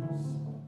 Deus.